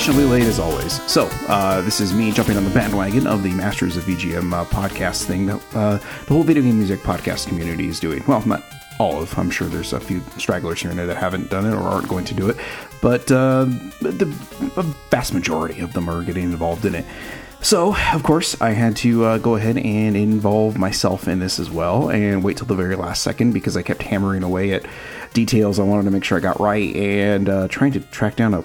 Fashionably late as always. So, uh, this is me jumping on the bandwagon of the Masters of VGM uh, podcast thing that uh, the whole video game music podcast community is doing. Well, not all of. I'm sure there's a few stragglers here and there that haven't done it or aren't going to do it, but uh, the vast majority of them are getting involved in it. So, of course, I had to uh, go ahead and involve myself in this as well and wait till the very last second because I kept hammering away at details I wanted to make sure I got right and uh, trying to track down a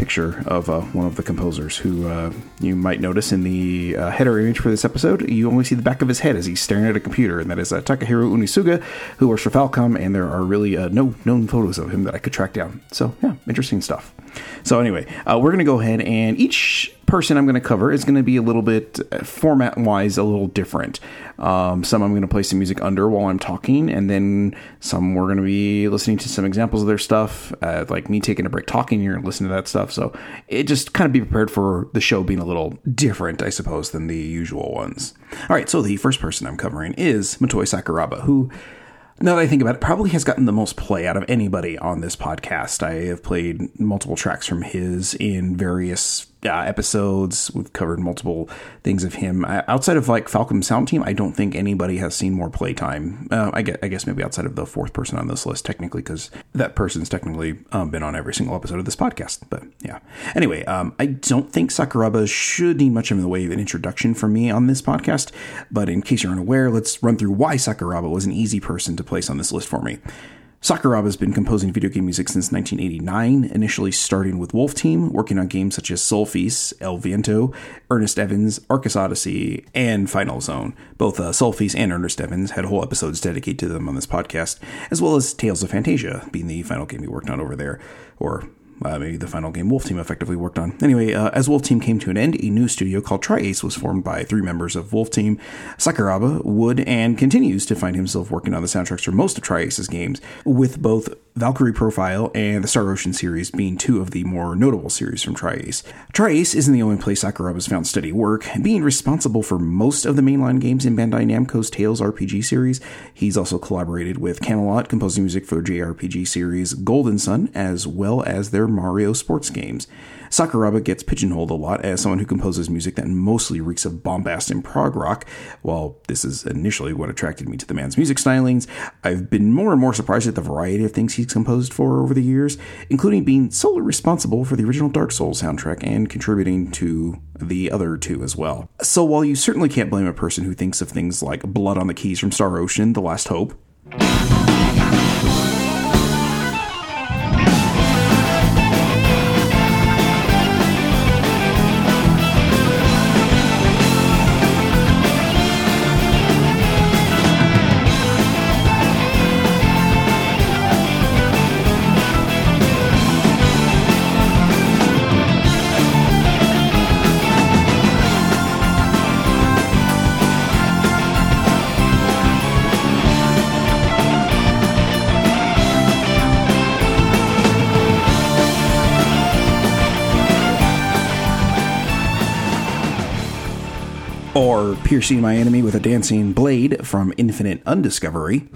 picture of uh, one of the composers who uh, you might notice in the uh, header image for this episode. You only see the back of his head as he's staring at a computer, and that is uh, Takahiro Unisuga, who works for Falcom, and there are really uh, no known photos of him that I could track down. So, yeah, interesting stuff. So, anyway, we're going to go ahead and each person I'm going to cover is going to be a little bit format wise a little different. Um, some I'm going to play some music under while I'm talking, and then some we're going to be listening to some examples of their stuff, uh, like me taking a break talking. You're going to listen to that stuff, so it just kind of be prepared for the show being a little different, I suppose, than the usual ones. All right, so the first person I'm covering is Motoi Sakuraba, who now that I think about it, probably has gotten the most play out of anybody on this podcast. I have played multiple tracks from his in various uh, episodes. We've covered multiple things of him. Uh, outside of like Falcom Sound Team, I don't think anybody has seen more playtime. Uh, I, guess, I guess maybe outside of the fourth person on this list, technically, because that person's technically um, been on every single episode of this podcast. But yeah. Anyway, um, I don't think Sakuraba should need much in the way of an introduction from me on this podcast. But in case you're unaware, let's run through why Sakuraba was an easy person to place on this list for me. Sakuraba has been composing video game music since 1989, initially starting with Wolf Team, working on games such as Sol-Feace, El Viento, Ernest Evans, Arcus Odyssey, and Final Zone. Both uh, Sol-Feace and Ernest Evans had whole episodes dedicated to them on this podcast, as well as Tales of Phantasia, being the final game he worked on over there, or uh, maybe the final game Wolf Team effectively worked on. Anyway, uh, as Wolf Team came to an end, a new studio called Tri-Ace was formed by three members of Wolf Team. Sakuraba would and continues to find himself working on the soundtracks for most of Tri-Ace's games, with both Valkyrie Profile and the Star Ocean series being two of the more notable series from Tri-Ace. Tri-Ace isn't the only place Sakuraba's found steady work, being responsible for most of the mainline games in Bandai Namco's Tales RPG series. He's also collaborated with Camelot, composing music for the JRPG series Golden Sun, as well as their Mario sports games. Sakuraba gets pigeonholed a lot as someone who composes music that mostly reeks of bombast and prog rock. While this is initially what attracted me to the man's music stylings, I've been more and more surprised at the variety of things he's composed for over the years, including being solely responsible for the original Dark Souls soundtrack and contributing to the other two as well. So while you certainly can't blame a person who thinks of things like Blood on the Keys from Star Ocean, The Last Hope, piercing my enemy with a dancing blade from Infinite Undiscovery.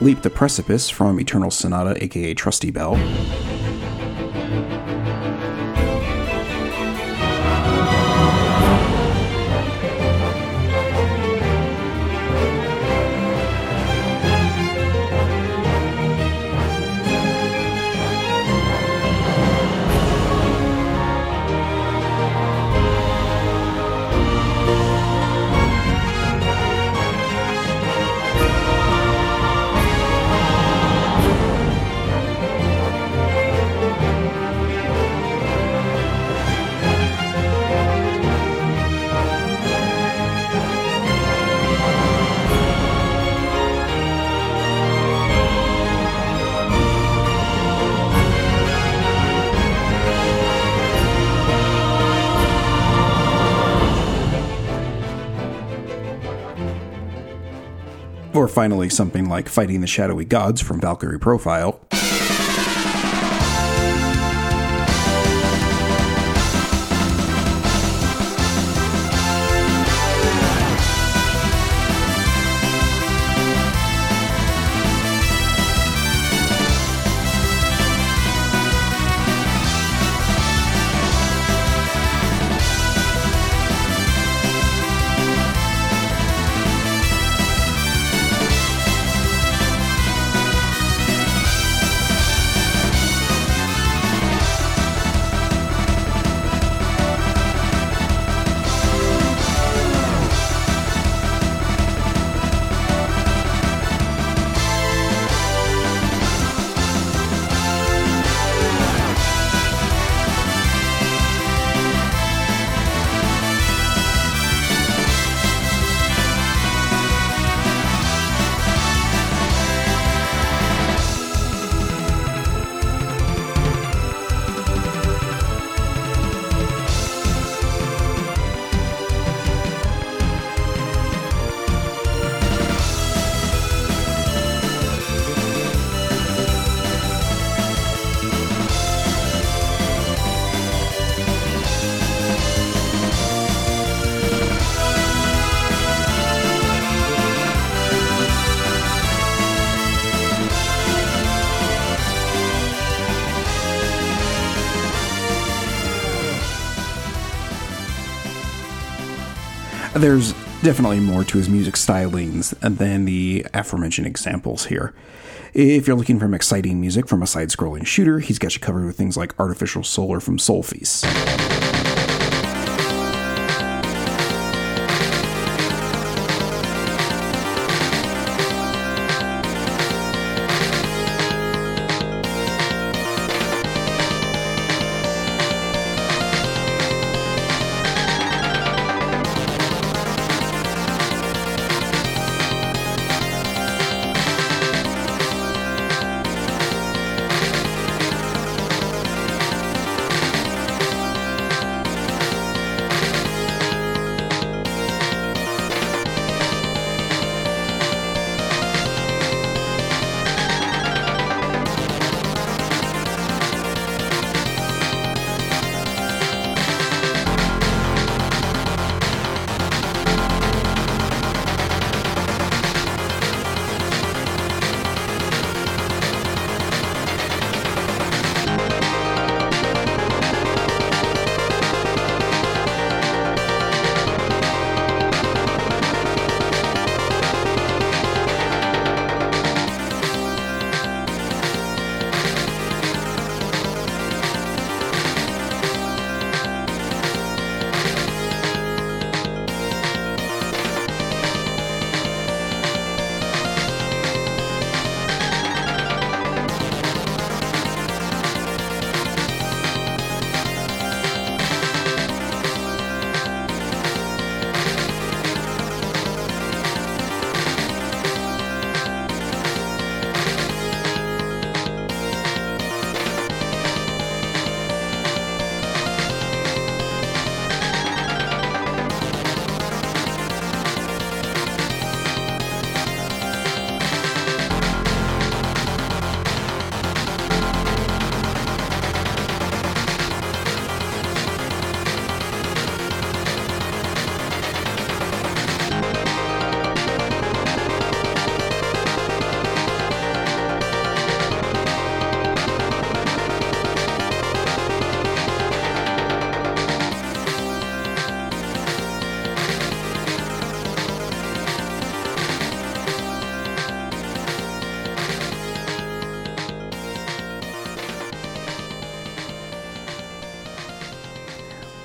Leap the Precipice from Eternal Sonata, aka Trusty Bell. Finally, something like Fighting the Shadowy Gods from Valkyrie Profile. There's definitely more to his music stylings than the aforementioned examples here. If you're looking for exciting music from a side scrolling shooter, he's got you covered with things like Artificial Solar from Sol-Feace.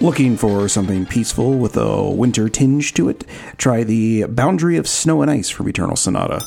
Looking for something peaceful with a winter tinge to it? Try the Boundary of Snow and Ice from Eternal Sonata.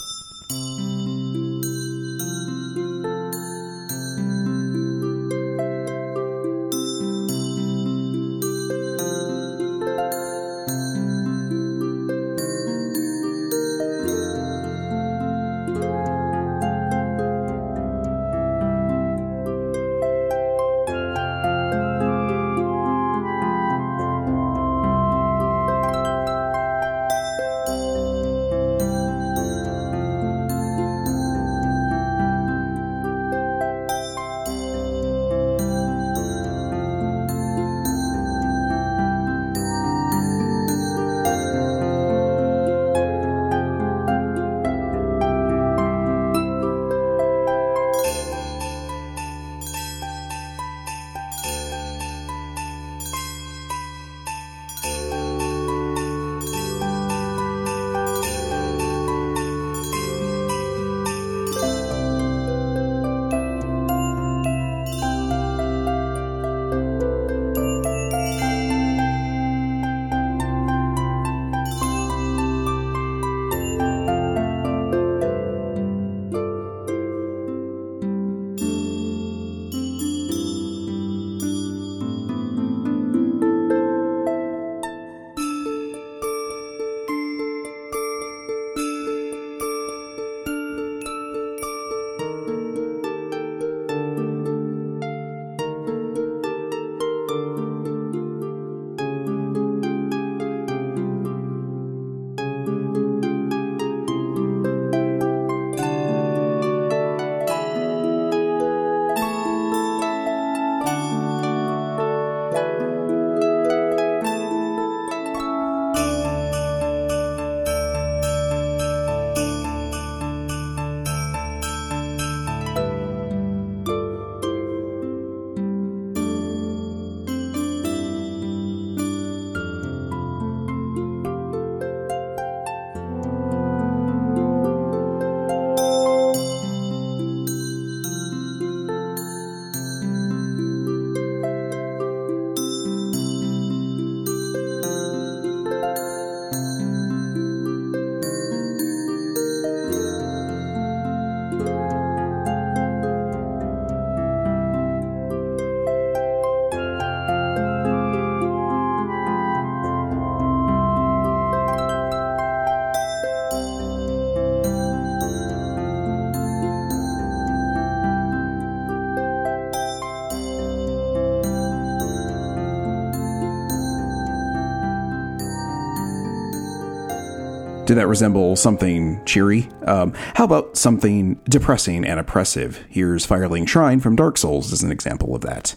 Did that resemble something cheery? Um, how about something depressing and oppressive? Here's Firelink Shrine from Dark Souls as an example of that.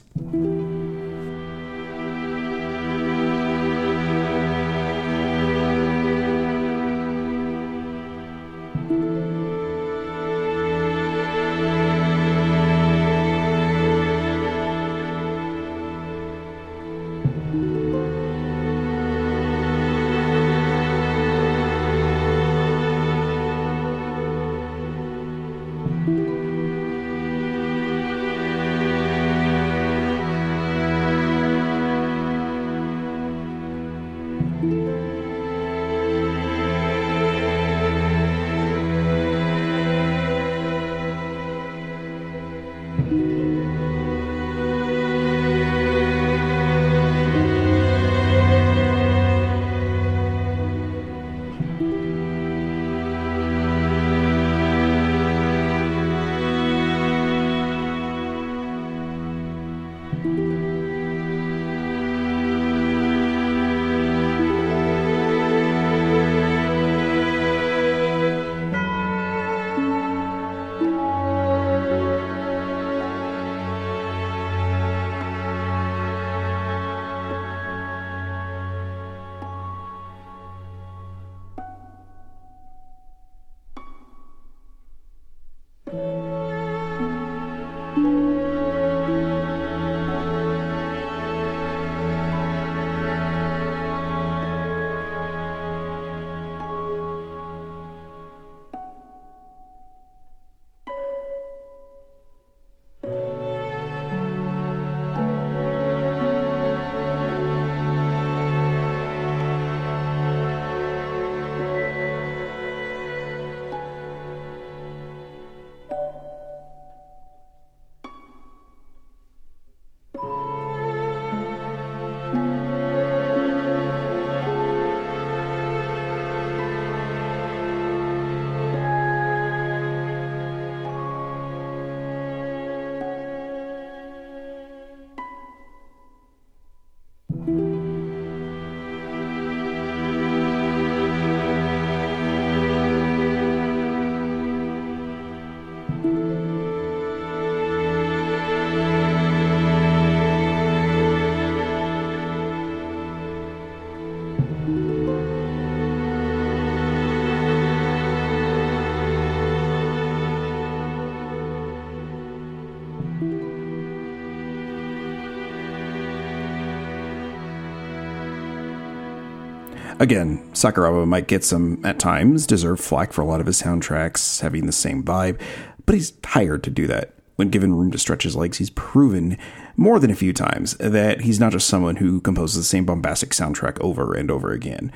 Again, Sakuraba might get some, at times, deserved flack for a lot of his soundtracks having the same vibe, but he's hired to do that. When given room to stretch his legs, he's proven more than a few times that he's not just someone who composes the same bombastic soundtrack over and over again.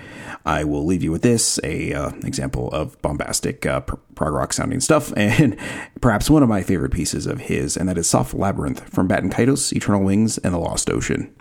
I will leave you with this a uh, example of bombastic uh, prog rock sounding stuff, and perhaps one of my favorite pieces of his, and that is Soft Labyrinth from Baten Kaitos, Eternal Wings, and The Lost Ocean.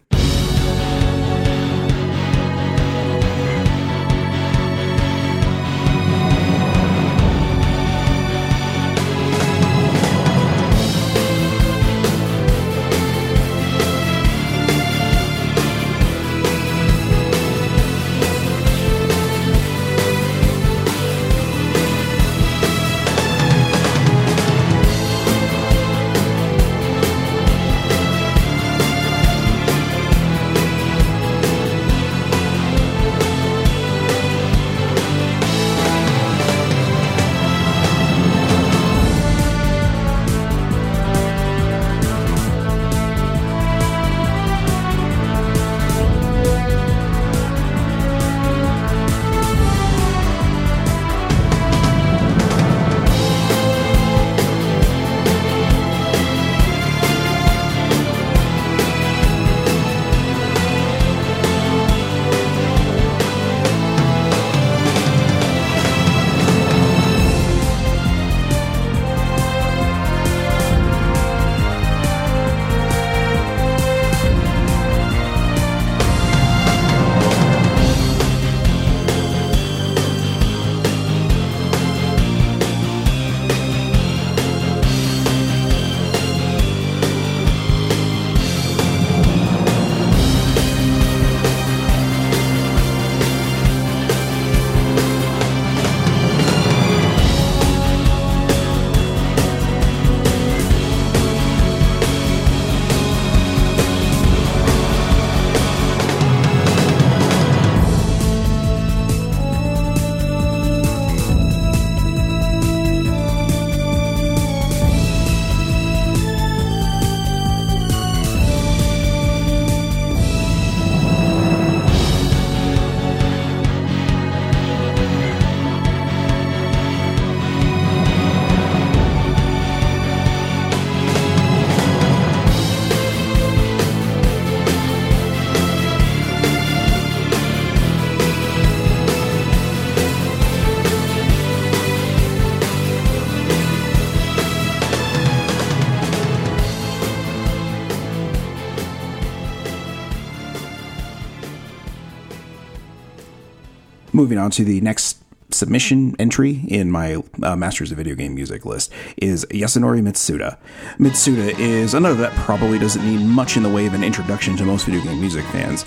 Moving on to the next submission entry in my uh, Masters of Video Game Music list is Yasunori Mitsuda. Mitsuda is another that probably doesn't need much in the way of an introduction to most video game music fans.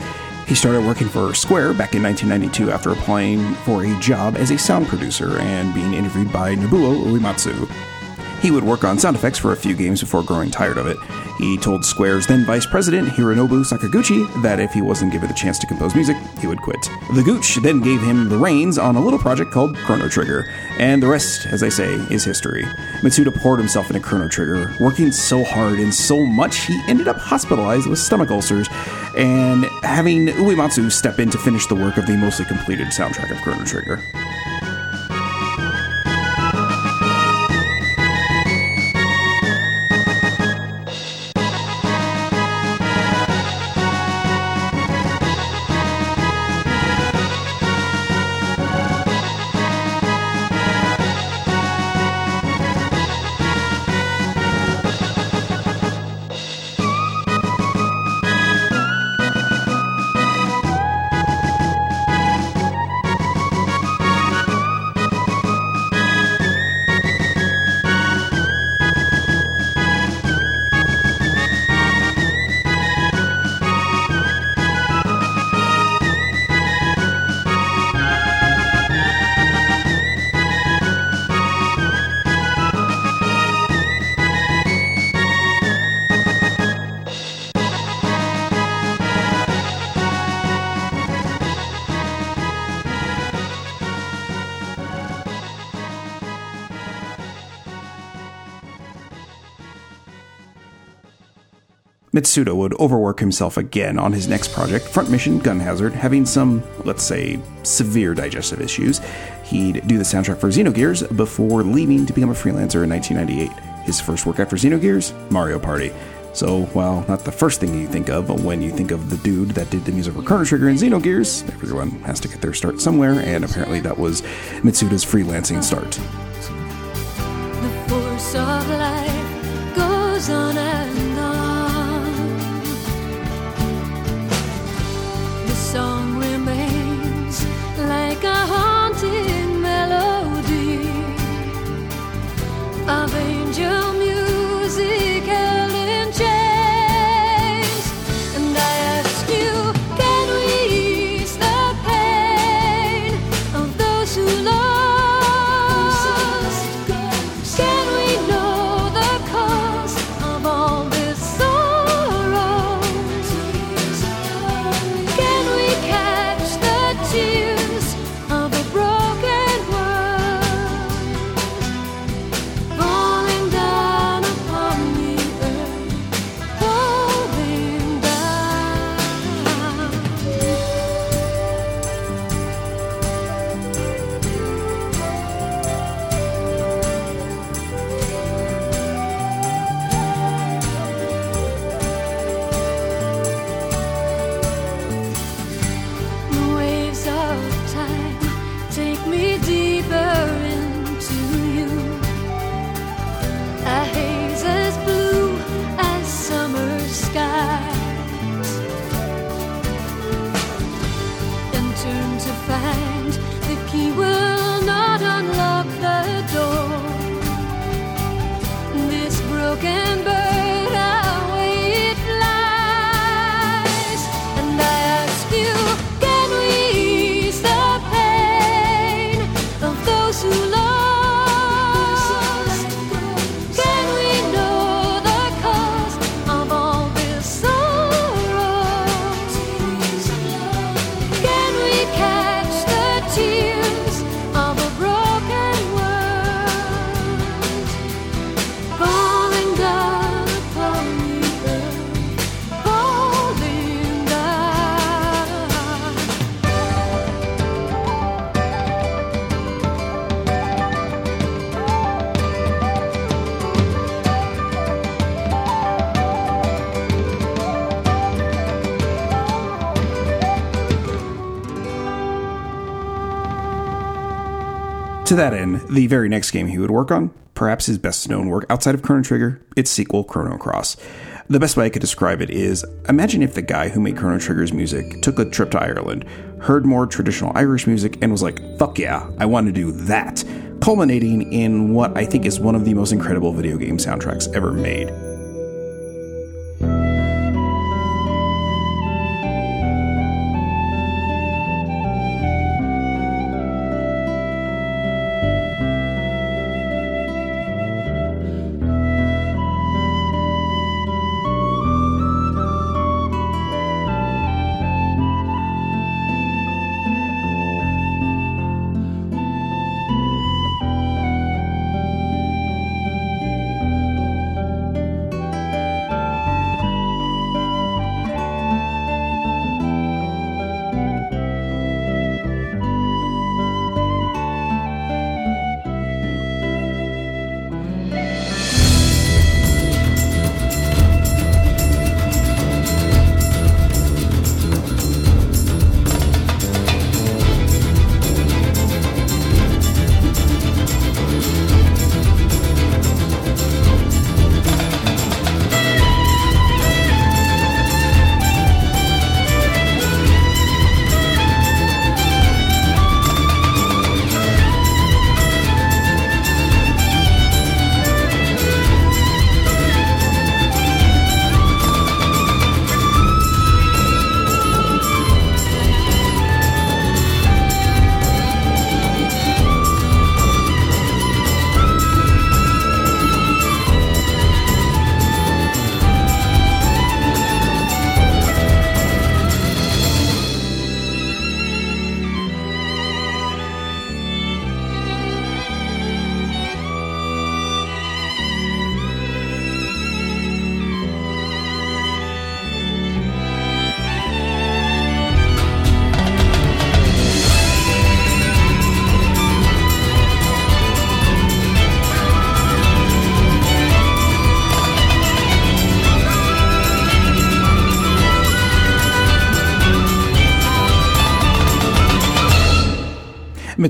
He started working for Square back in 1992 after applying for a job as a sound producer and being interviewed by Nobuo Uematsu. He would work on sound effects for a few games before growing tired of it. He told Square's then vice president, Hironobu Sakaguchi, that if he wasn't given the chance to compose music, he would quit. The Gooch then gave him the reins on a little project called Chrono Trigger, and the rest, as I say, is history. Mitsuda poured himself into Chrono Trigger, working so hard and so much he ended up hospitalized with stomach ulcers, and having Uematsu step in to finish the work of the mostly completed soundtrack of Chrono Trigger. Mitsuda would overwork himself again on his next project, Front Mission Gun Hazard, having some, let's say, severe digestive issues. He'd do the soundtrack for Xenogears before leaving to become a freelancer in 1998. His first work after Xenogears? Mario Party. So, while not the first thing you think of when you think of the dude that did the music for Chrono Trigger and Xenogears, everyone has to get their start somewhere, and apparently that was Mitsuda's freelancing start. The force of life goes on. That end, the very next game he would work on, perhaps his best known work outside of Chrono Trigger, its sequel, Chrono Cross. The best way I could describe it is imagine if the guy who made Chrono Trigger's music took a trip to Ireland, heard more traditional Irish music, and was like, fuck yeah, I want to do that, culminating in what I think is one of the most incredible video game soundtracks ever made.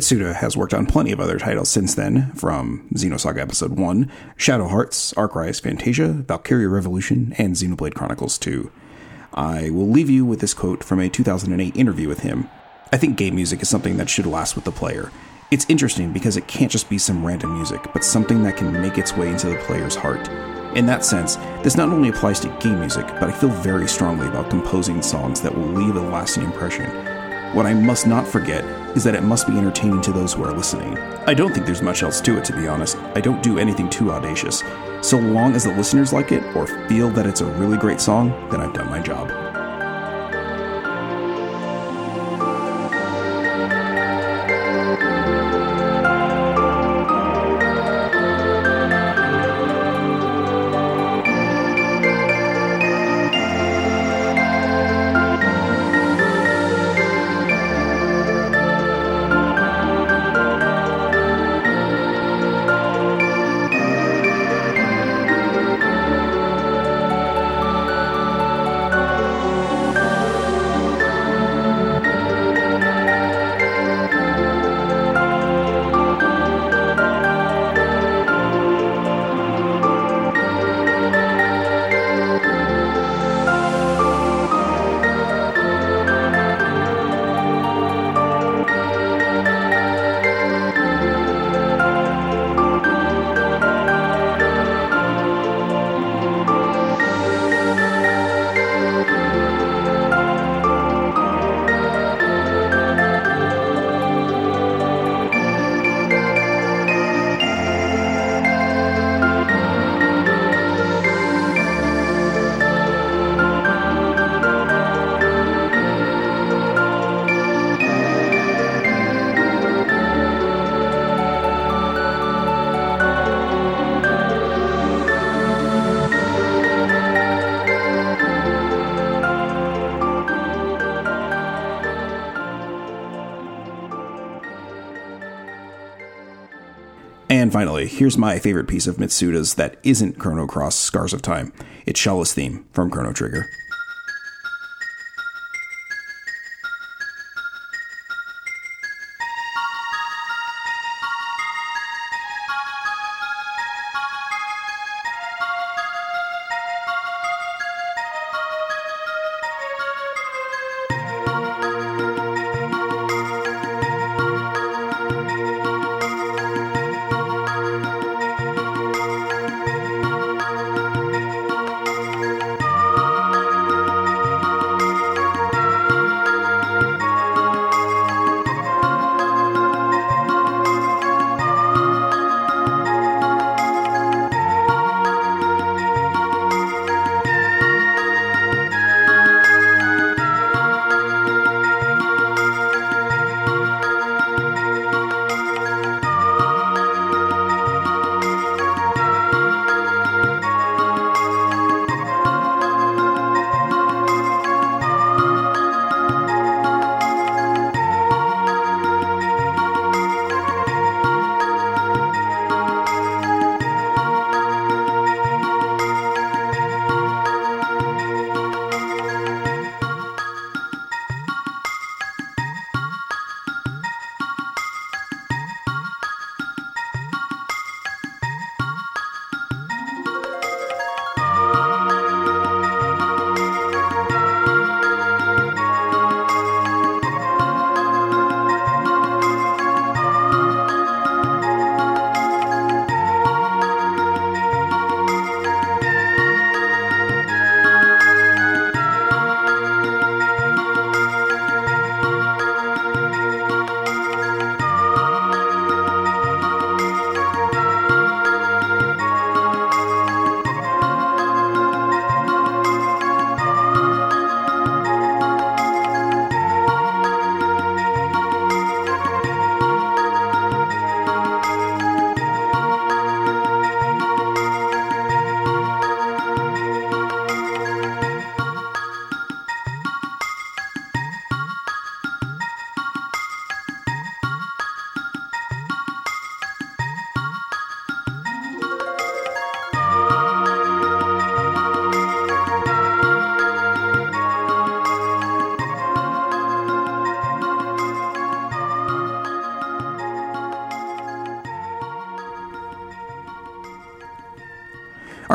Mitsuda has worked on plenty of other titles since then, from Xenosaga Episode 1, Shadow Hearts, Arcrise Fantasia, Valkyria Revolution, and Xenoblade Chronicles 2. I will leave you with this quote from a 2008 interview with him. I think game music is something that should last with the player. It's interesting because it can't just be some random music, but something that can make its way into the player's heart. In that sense, this not only applies to game music, but I feel very strongly about composing songs that will leave a lasting impression. What I must not forget is that it must be entertaining to those who are listening. I don't think there's much else to it, to be honest. I don't do anything too audacious. So long as the listeners like it or feel that it's a really great song, then I've done my job. Here's my favorite piece of Mitsuda's that isn't Chrono Cross Scars of Time. It's Schala's theme from Chrono Trigger.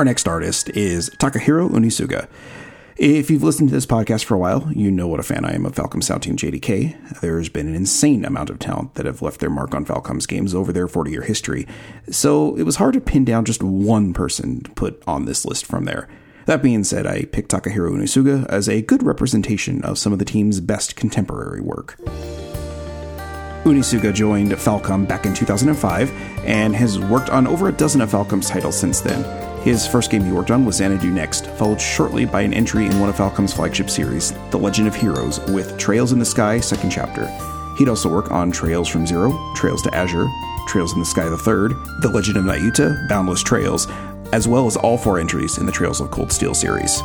Next artist is Takahiro Unisuga. If you've listened to this podcast for a while, you know what a fan I am of Falcom Sound Team JDK. There's been an insane amount of talent that have left their mark on Falcom's games over their 40 year history, so it was hard to pin down just one person to put on this list from there. That being said, I picked Takahiro Unisuga as a good representation of some of the team's best contemporary work. Unisuga joined Falcom back in 2005 and has worked on over a dozen of Falcom's titles since then. His first game he worked on was Xanadu Next, followed shortly by an entry in one of Falcom's flagship series, The Legend of Heroes, with Trails in the Sky, second chapter. He'd also work on Trails from Zero, Trails to Azure, Trails in the Sky the Third, The Legend of Nayuta, Boundless Trails, as well as all four entries in the Trails of Cold Steel series.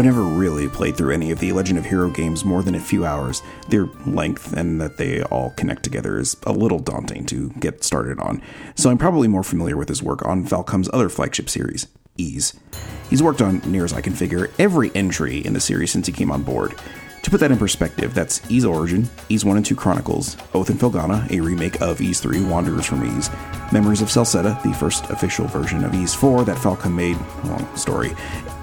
I've never really played through any of the Legend of Hero games more than a few hours. Their length and that they all connect together is a little daunting to get started on, so I'm probably more familiar with his work on Falcom's other flagship series, Ys. He's worked on, near as I can figure, every entry in the series since he came on board. To put that in perspective, that's Ys Origin, Ys 1 and 2 Chronicles, Oath and Felghana, a remake of Ys 3 Wanderers from Ys, Memories of Celceta, the first official version of Ys 4 that Falcom made, long story,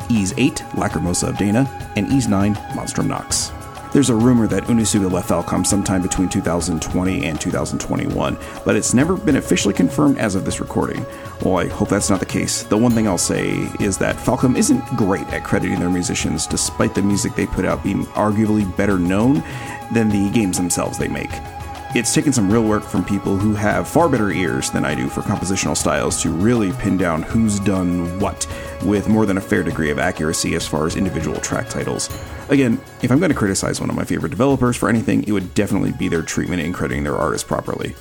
Ys 8, Lacrimosa of Dana, and Ys 9, Monstrum Nox. There's a rumor that Unisuga left Falcom sometime between 2020 and 2021, but it's never been officially confirmed as of this recording. Well, I hope that's not the case. The one thing I'll say is that Falcom isn't great at crediting their musicians, despite the music they put out being arguably better known than the games themselves they make. It's taken some real work from people who have far better ears than I do for compositional styles to really pin down who's done what with more than a fair degree of accuracy as far as individual track titles. Again, if I'm going to criticize one of my favorite developers for anything, it would definitely be their treatment in crediting their artists properly.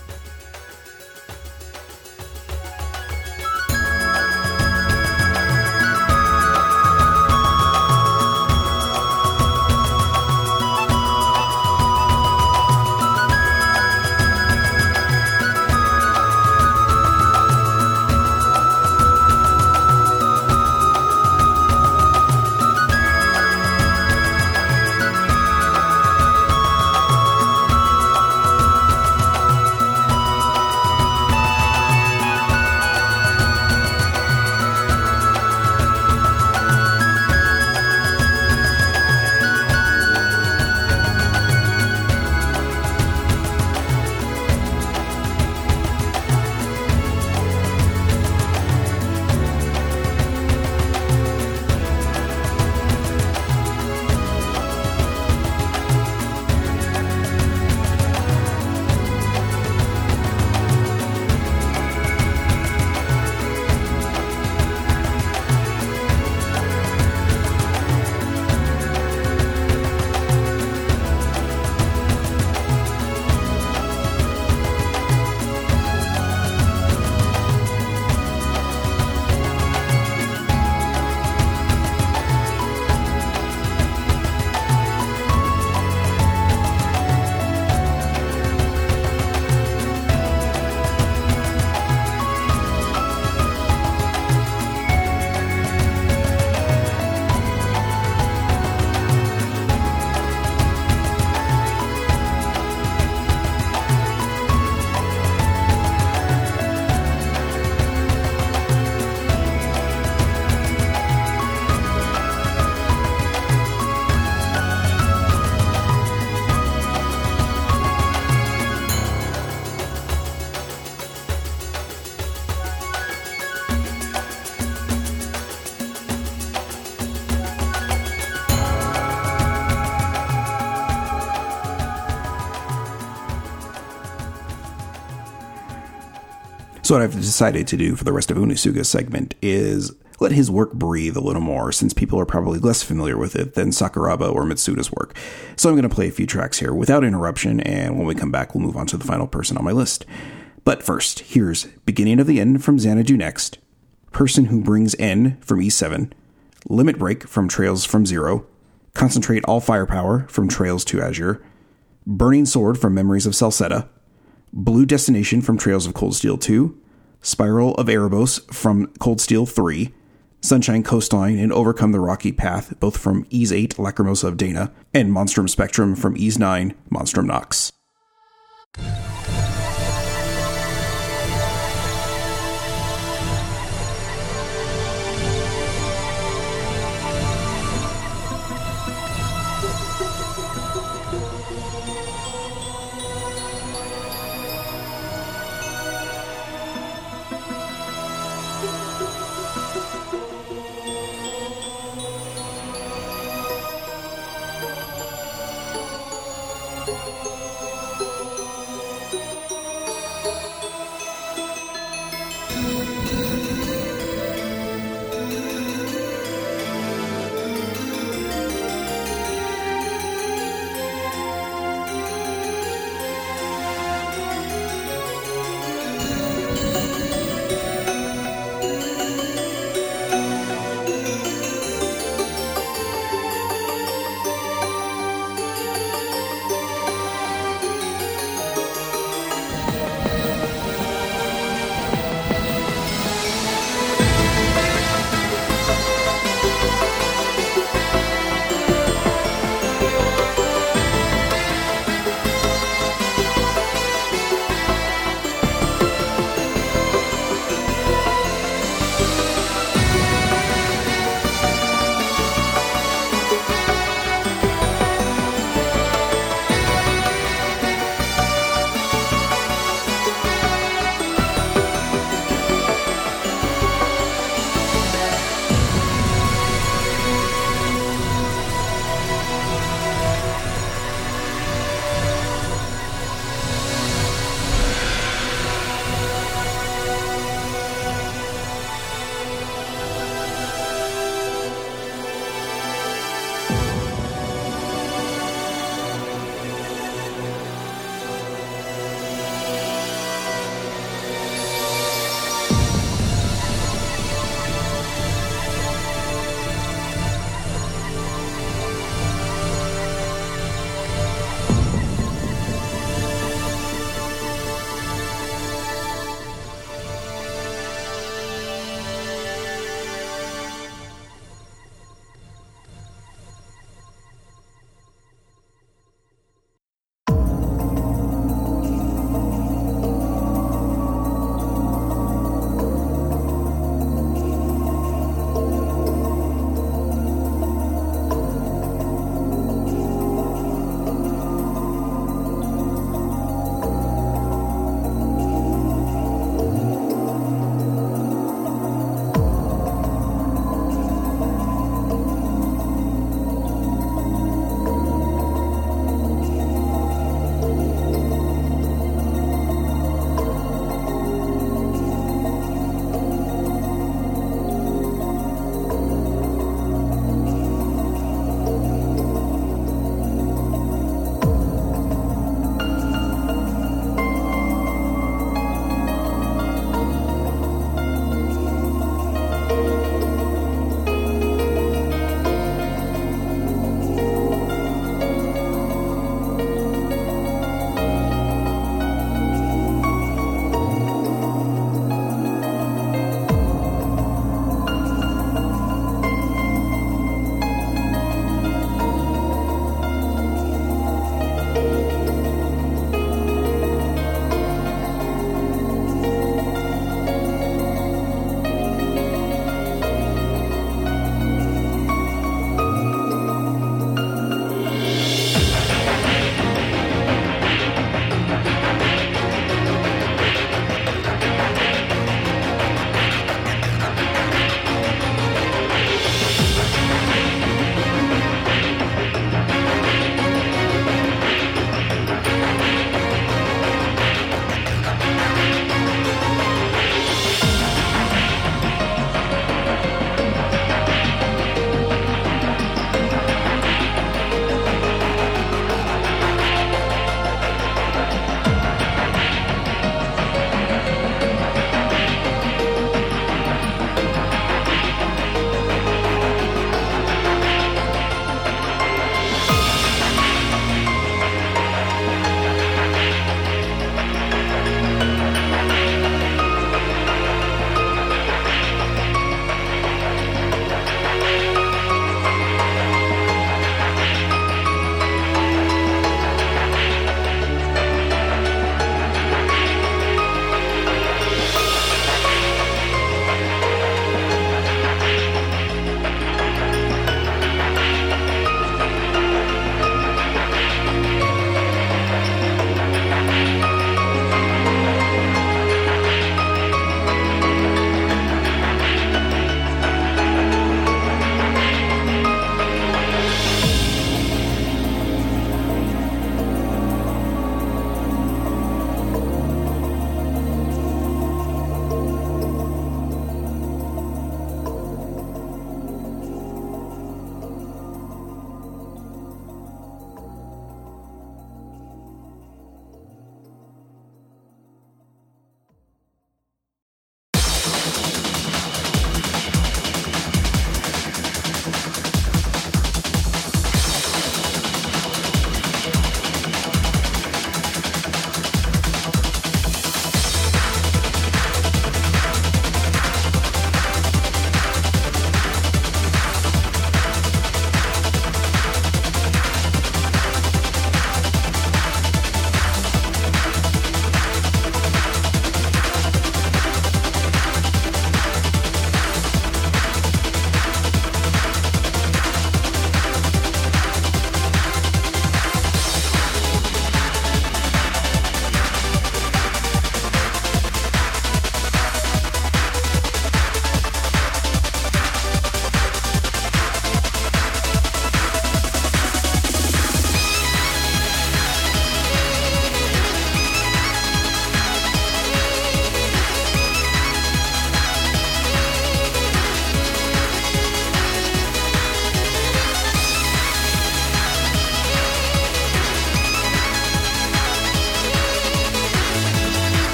So what I've decided to do for the rest of Unisuga's segment is let his work breathe a little more, since people are probably less familiar with it than Sakuraba or Mitsuda's work. So I'm going to play a few tracks here without interruption, and when we come back, we'll move on to the final person on my list. But first, here's Beginning of the End from Xanadu Next, Person Who Brings N from Ys 7, Limit Break from Trails from Zero, Concentrate All Firepower from Trails to Azure, Burning Sword from Memories of Celceta, Blue Destination from Trails of Cold Steel 2, Spiral of Erebos from Cold Steel 3, Sunshine Coastline and Overcome the Rocky Path, both from Ys 8 Lacrimosa of Dana, and Monstrum Spectrum from Ys 9 Monstrum Nox.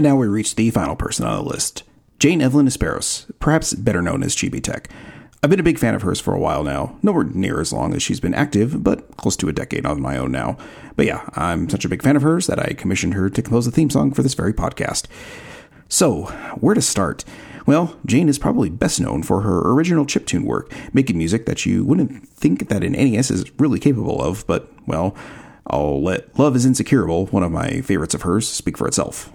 And now we reach the final person on the list Jane Evelyn Nisperos, perhaps better known as Chibi Tech. I've been a big fan of hers for a while now, nowhere near as long as she's been active, but close to a decade on my own now. But yeah, I'm such a big fan of hers that I commissioned her to compose a theme song for this very podcast. So, where to start? Well, Jane is probably best known for her original chiptune work, making music that you wouldn't think that an NES is really capable of, but, well, I'll let Love is Insecurable, one of my favorites of hers, speak for itself.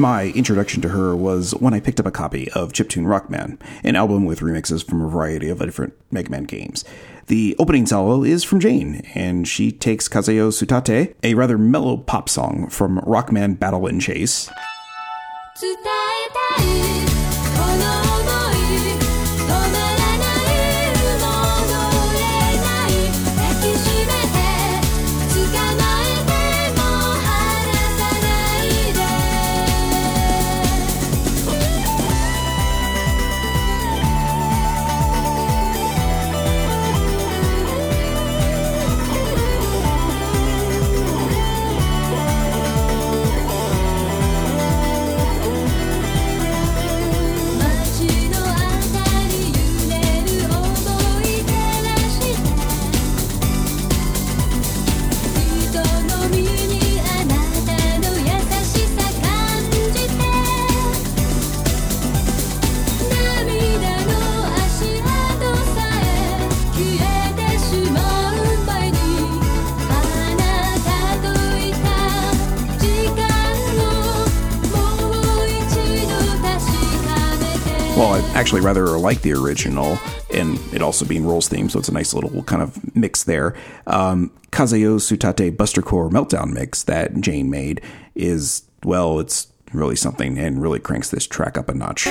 My introduction to her was when I picked up a copy of Chiptune Rockman, an album with remixes from a variety of different Mega Man games. The opening solo is from Jane, and she takes Kaze yo Tsutaete, a rather mellow pop song from Rockman Battle and Chase, actually rather like the original, and it also being Roll's theme, so it's a nice little kind of mix there. Um, Kaze yo Tsutaete Buster Core Meltdown mix that Jane made is, well, it's really something and really cranks this track up a notch.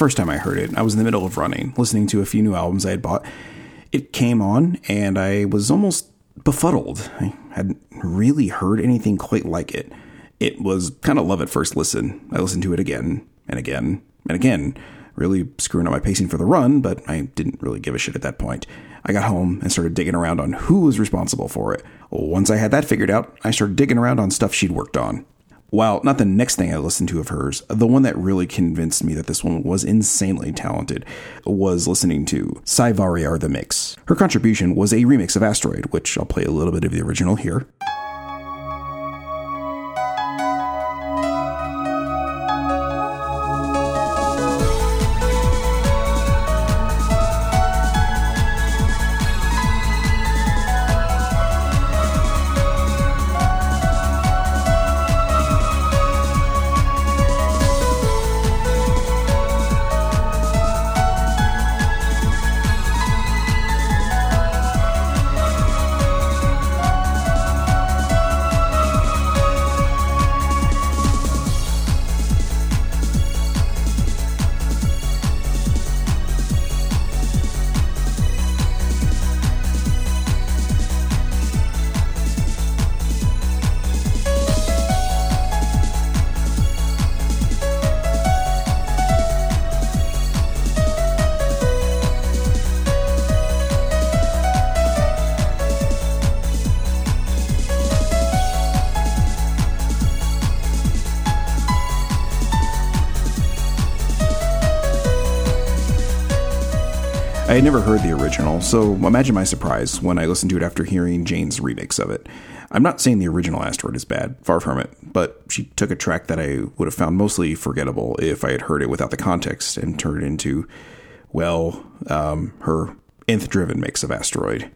First time I heard it, I was in the middle of running, listening to a few new albums I had bought. It came on, and I was almost befuddled. I hadn't really heard anything quite like it. It was kind of love at first listen. I listened to it again and again and again, really screwing up my pacing for the run, but I didn't really give a shit at that point. I got home and started digging around on who was responsible for it. Once I had that figured out, I started digging around on stuff she'd worked on. While not the next thing I listened to of hers, the one that really convinced me that this woman was insanely talented was listening to Saivari Are the Mix. Her contribution was a remix of Asteroid, which I'll play a little bit of the original here. Had never heard the original, so imagine my surprise when I listened to it after hearing Jane's remix of it. I'm not saying the original Asteroid is bad, far from it, but she took a track that I would have found mostly forgettable if I had heard it without the context and turned it into, well, um, her nth driven mix of Asteroid.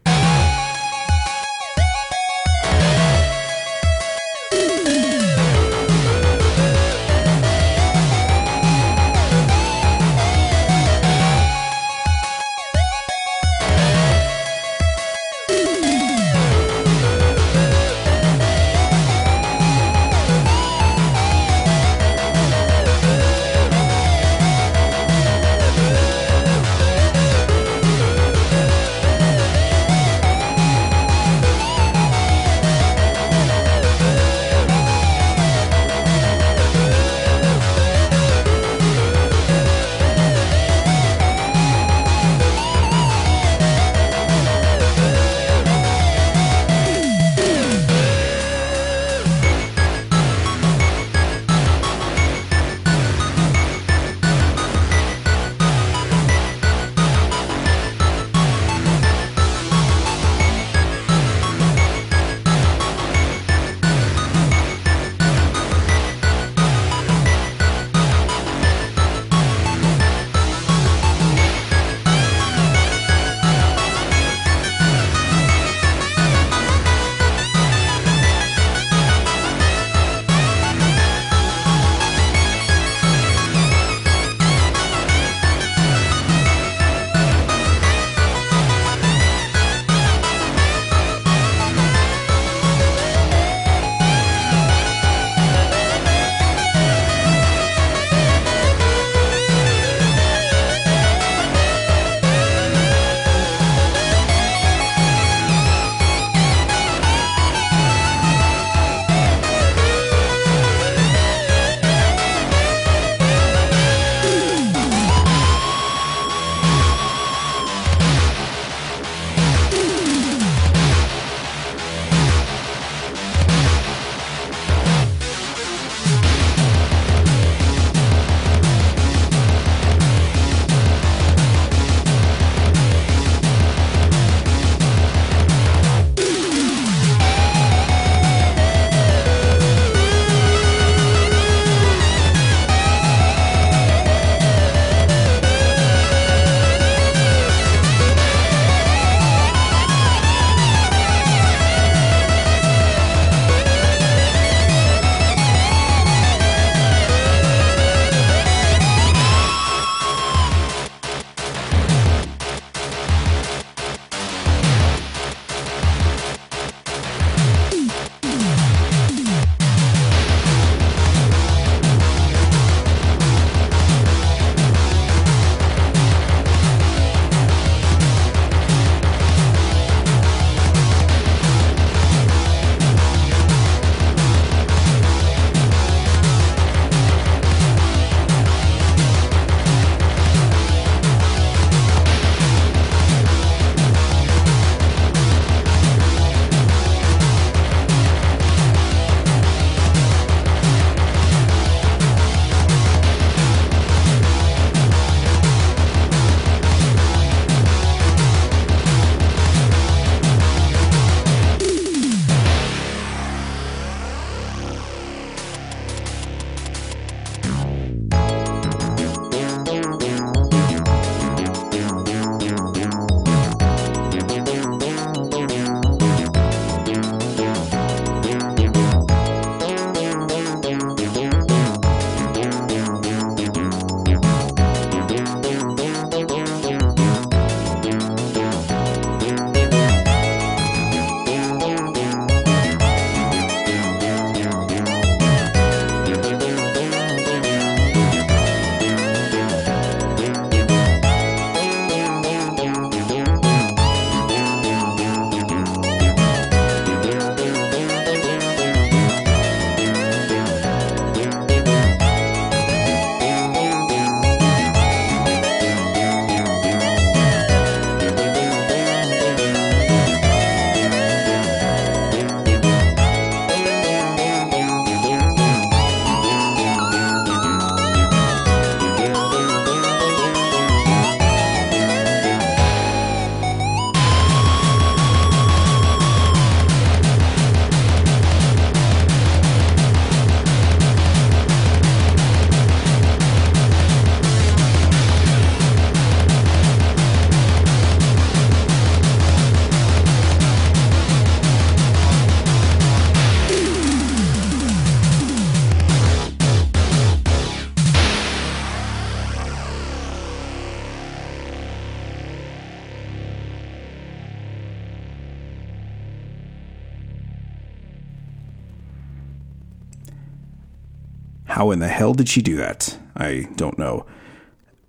How in the hell did she do that? I don't know.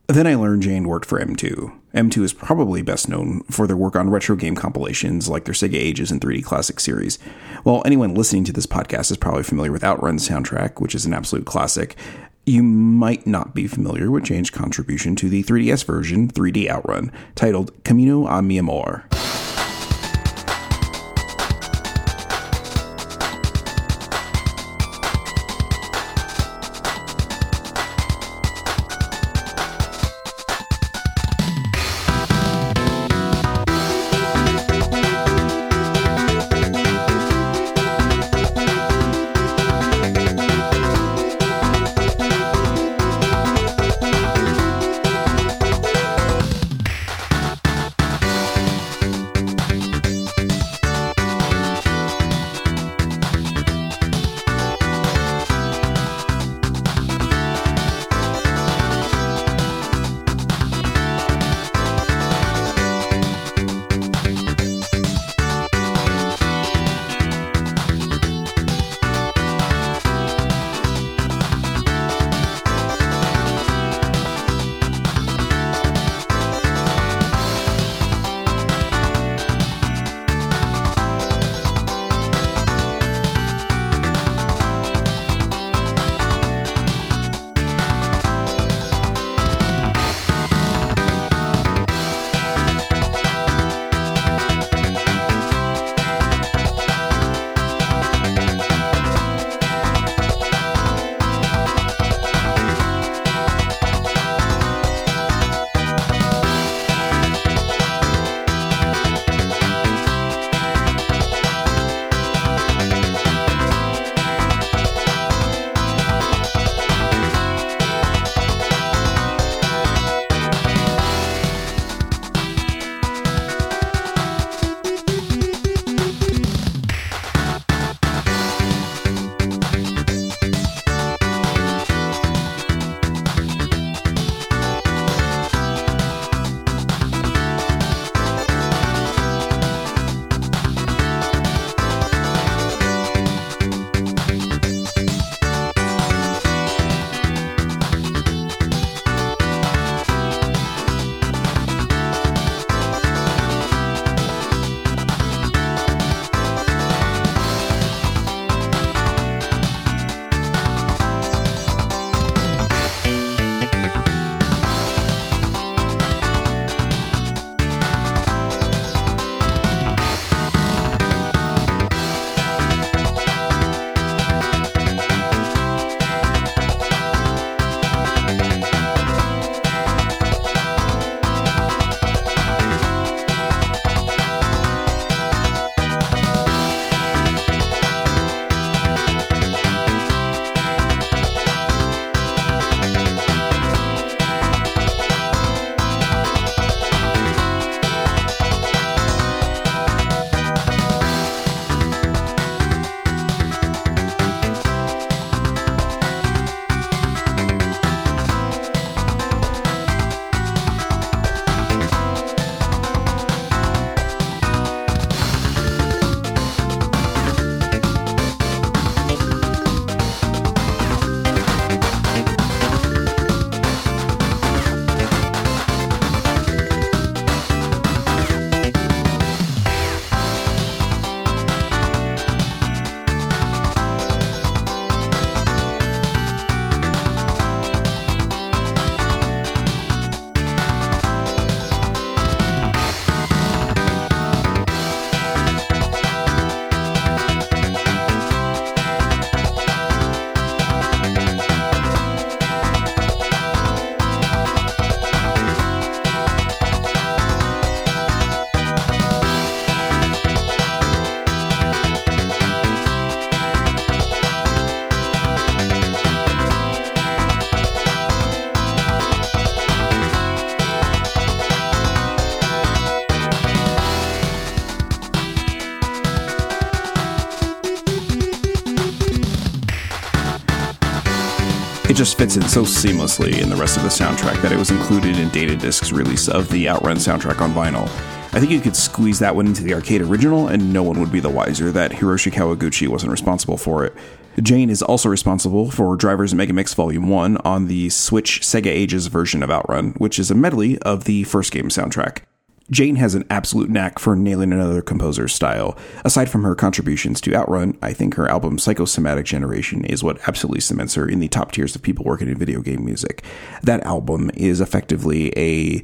Then I learned Jane worked for M2. M2 is probably best known for their work on retro game compilations like their Sega Ages and 3D Classic series. While anyone listening to this podcast is probably familiar with Outrun's soundtrack, which is an absolute classic, you might not be familiar with Jane's contribution to the 3DS version, 3D Outrun, titled Camino a mi amor. Fits in so seamlessly in the rest of the soundtrack that it was included in Data Disc's release of the Outrun soundtrack on vinyl. I think you could squeeze that one into the arcade original, and no one would be the wiser that Hiroshi Kawaguchi wasn't responsible for it. Jane is also responsible for Drivers Mega Mix Volume 1 on the Switch Sega Ages version of Outrun, which is a medley of the first game soundtrack. Jane has an absolute knack for nailing another composer's style. Aside from her contributions to Outrun, I think her album Psychosomatic Generation is what absolutely cements her in the top tiers of people working in video game music. That album is effectively a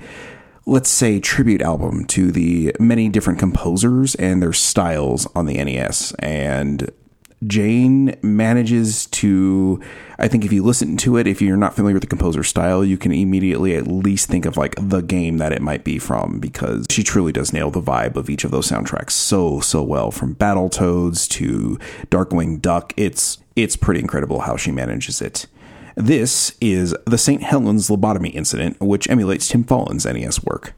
let's say tribute album to the many different composers and their styles on the NES and Jane manages to I think if you listen to it if you're not familiar with the composer's style you can immediately at least think of like the game that it might be from because she truly does nail the vibe of each of those soundtracks so so well from Battletoads to Darkwing Duck it's it's pretty incredible how she manages it. This is the St. Helens lobotomy incident, which emulates Tim Follin's NES work.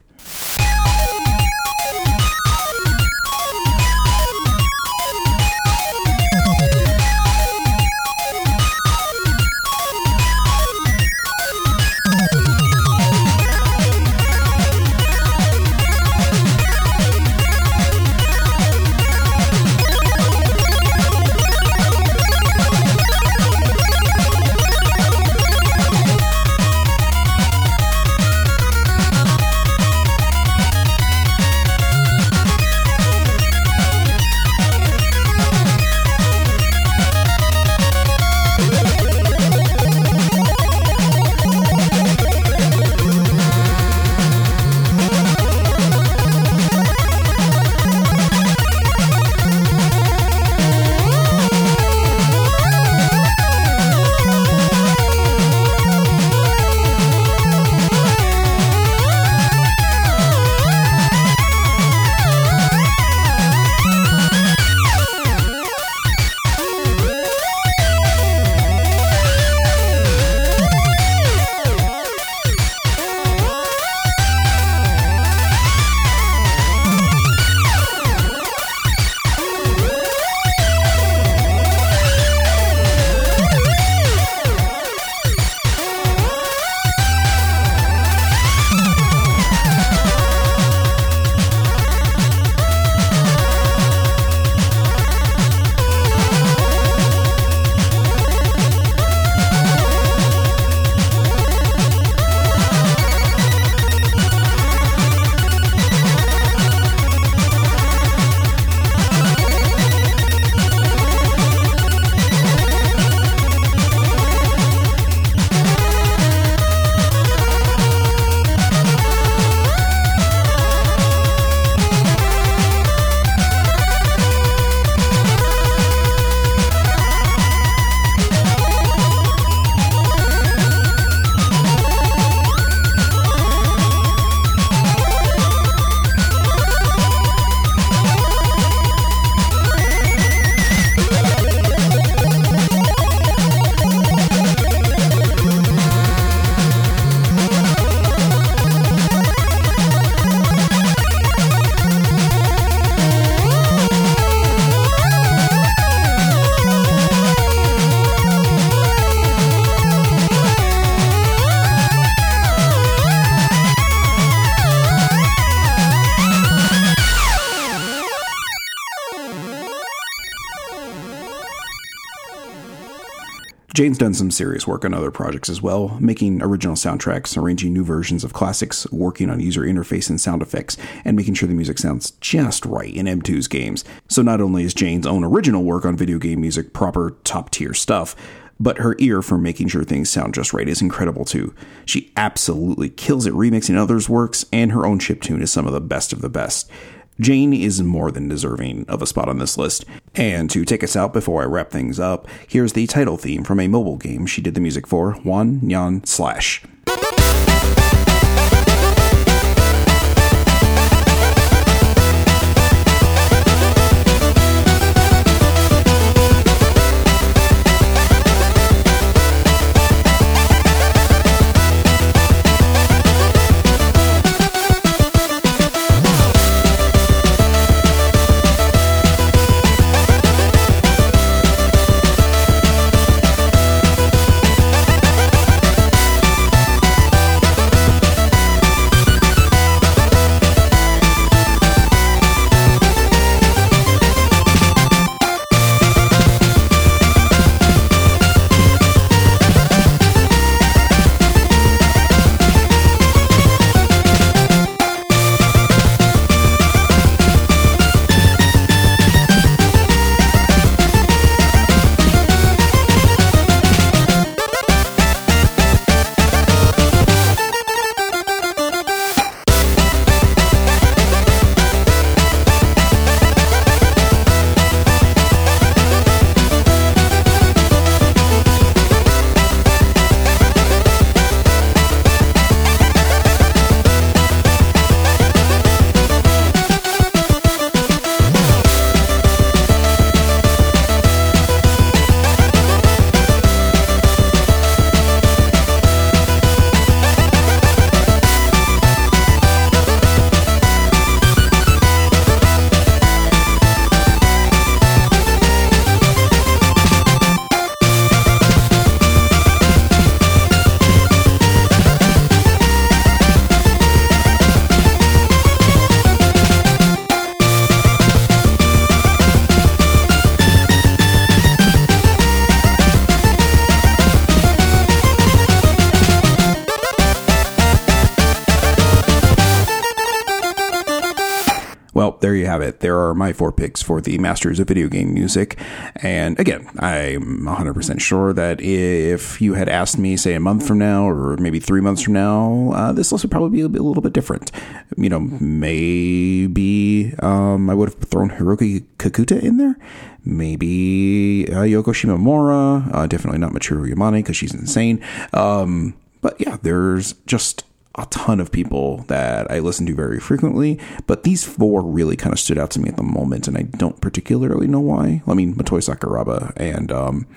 Jane's done some serious work on other projects as well, making original soundtracks, arranging new versions of classics, working on user interface and sound effects, and making sure the music sounds just right in M2's games. So not only is Jane's own original work on video game music proper top tier stuff, but her ear for making sure things sound just right is incredible too. She absolutely kills it remixing others' works, and her own chiptune is some of the best of the best. Jane is more than deserving of a spot on this list. And to take us out before I wrap things up, here's the title theme from a mobile game she did the music for, Wan Nyan Slash. Are my four picks for the Masters of Video Game Music. And again, I'm 100% sure that if you had asked me, say, a month from now or maybe three months from now, uh, this list would probably be a, little bit different. You know, maybe um, I would have thrown Hiroki Kakuta in there. Maybe uh, Yoko Shimomura. Uh, definitely not Michiru Yamane because she's insane. Um, but yeah, there's just a ton of people that I listen to very frequently, but these four really kind of stood out to me at the moment, and I don't particularly know why. I mean, Motoi Sakuraba and um,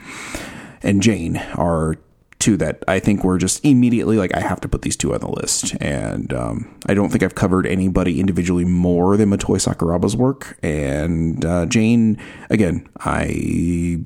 and Jane are two that I think were just immediately like I have to put these two on the list, and um, I don't think I've covered anybody individually more than Motoi Sakuraba's work, and uh, Jane again I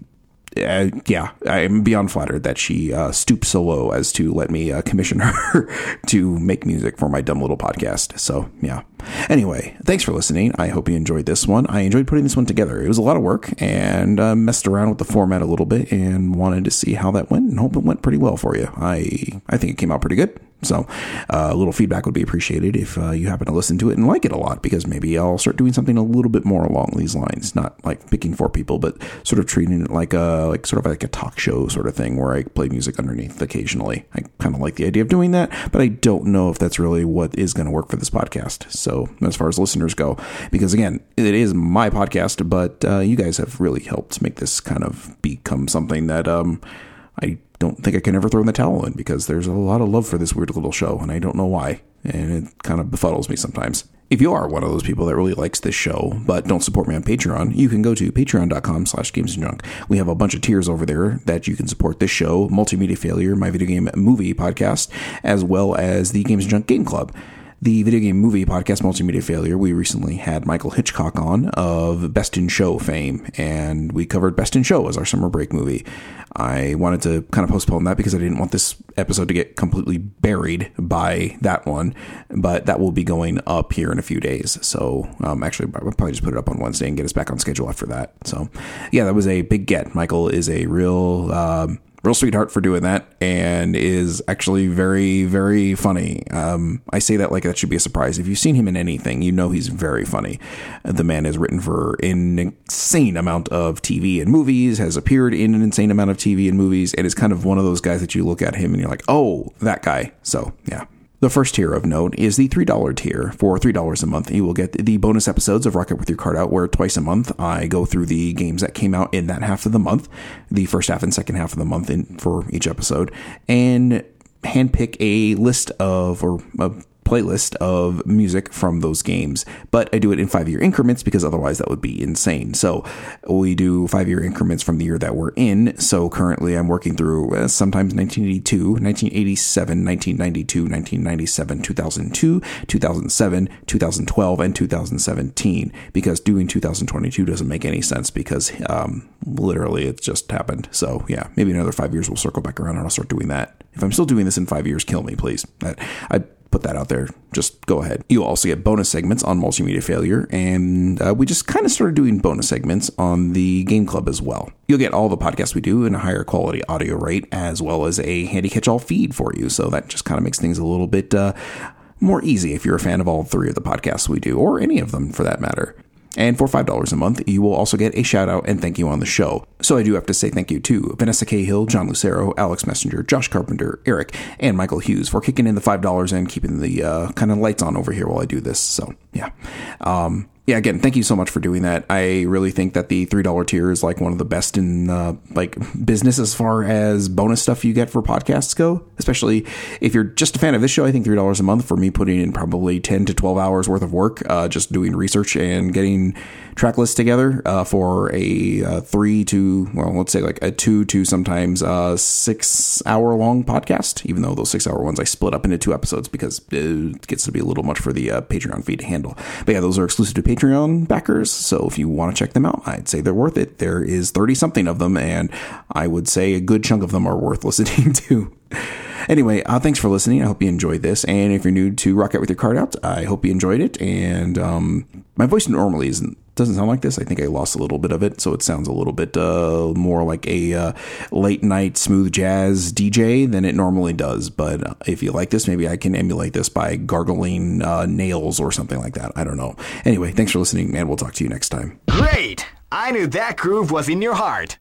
uh, yeah, I'm beyond flattered that she uh, stooped so low as to let me uh, commission her to make music for my dumb little podcast. So, yeah. Anyway, thanks for listening. I hope you enjoyed this one. I enjoyed putting this one together. It was a lot of work and uh, messed around with the format a little bit and wanted to see how that went and hope it went pretty well for you. I I think it came out pretty good. So, uh, a little feedback would be appreciated if uh, you happen to listen to it and like it a lot, because maybe I'll start doing something a little bit more along these lines. Not like picking four people, but sort of treating it like a like sort of like a talk show sort of thing where I play music underneath occasionally. I kind of like the idea of doing that, but I don't know if that's really what is going to work for this podcast. So, as far as listeners go, because again, it is my podcast, but uh, you guys have really helped make this kind of become something that um, I don't think I can ever throw in the towel in because there's a lot of love for this weird little show, and I don't know why. And it kind of befuddles me sometimes. If you are one of those people that really likes this show, but don't support me on Patreon, you can go to patreon.com slash games and junk. We have a bunch of tiers over there that you can support this show, Multimedia Failure, my video game movie podcast, as well as the Games and Junk Game Club the video game movie podcast multimedia failure we recently had michael hitchcock on of best in show fame and we covered best in show as our summer break movie. I wanted to kind of postpone that because i didn't want this episode to get completely buried by that one but that will be going up here in a few days. So um, actually i'll probably just put it up on wednesday and get us back on schedule after that. So yeah that was a big get. Michael is a real um, real sweetheart for doing that and is actually very very funny. Um, i say that like that should be a surprise. If you've seen him in anything you know he's very funny. The man has written for an insane amount of tv and movies has appeared in an insane amount of tv and movies and is kind of one of those guys that you look at him and you're like oh that guy. So yeah the first tier of note is the $3 tier. For $3 a month, you will get the bonus episodes of Rock Out with Your Cart Out, where twice a month I go through the games that came out in that half of the month, the first half and second half of the month in, for each episode, and handpick a list of, or a playlist of music from those games, but I do it in five year increments because otherwise that would be insane. So we do five year increments from the year that we're in. So currently I'm working through uh, sometimes 1982, 1987, 1992, 1997, 2002, 2007, 2012, and 2017 because doing 2022 doesn't make any sense because um, literally it just happened. So yeah, maybe another five years we'll circle back around and I'll start doing that. If I'm still doing this in five years, kill me, please. I, I put that out there. Just go ahead. You'll also get bonus segments on multimedia failure, and uh, we just kind of started doing bonus segments on the game club as well. You'll get all the podcasts we do in a higher quality audio rate, as well as a handy catch-all feed for you. So that just kind of makes things a little bit uh, more easy if you're a fan of all three of the podcasts we do, or any of them for that matter. And for $5 a month, you will also get a shout out and thank you on the show. So I do have to say thank you to Vanessa Cahill, John Lucero, Alex Messenger, Josh Carpenter, Eric, and Michael Hughes for kicking in the $5 and keeping the uh, kind of lights on over here while I do this. So, yeah. Um, yeah, again, thank you so much for doing that. I really think that the three dollar tier is like one of the best in uh, like business as far as bonus stuff you get for podcasts go. Especially if you're just a fan of this show, I think three dollars a month for me putting in probably ten to twelve hours worth of work, uh, just doing research and getting track lists together uh, for a uh, three to well, let's say like a two to sometimes uh, six hour long podcast. Even though those six hour ones I split up into two episodes because it gets to be a little much for the uh, Patreon feed to handle. But yeah, those are exclusive to Patreon backers. So if you want to check them out, I'd say they're worth it. There is 30 something of them, and I would say a good chunk of them are worth listening to. Anyway, uh, thanks for listening. I hope you enjoyed this. And if you're new to Rock Out with Your Cart Out, I hope you enjoyed it. And um, my voice normally isn't doesn't sound like this. I think I lost a little bit of it, so it sounds a little bit uh, more like a uh, late night smooth jazz DJ than it normally does. But if you like this, maybe I can emulate this by gargling uh, nails or something like that. I don't know. Anyway, thanks for listening, and we'll talk to you next time. Great! I knew that groove was in your heart.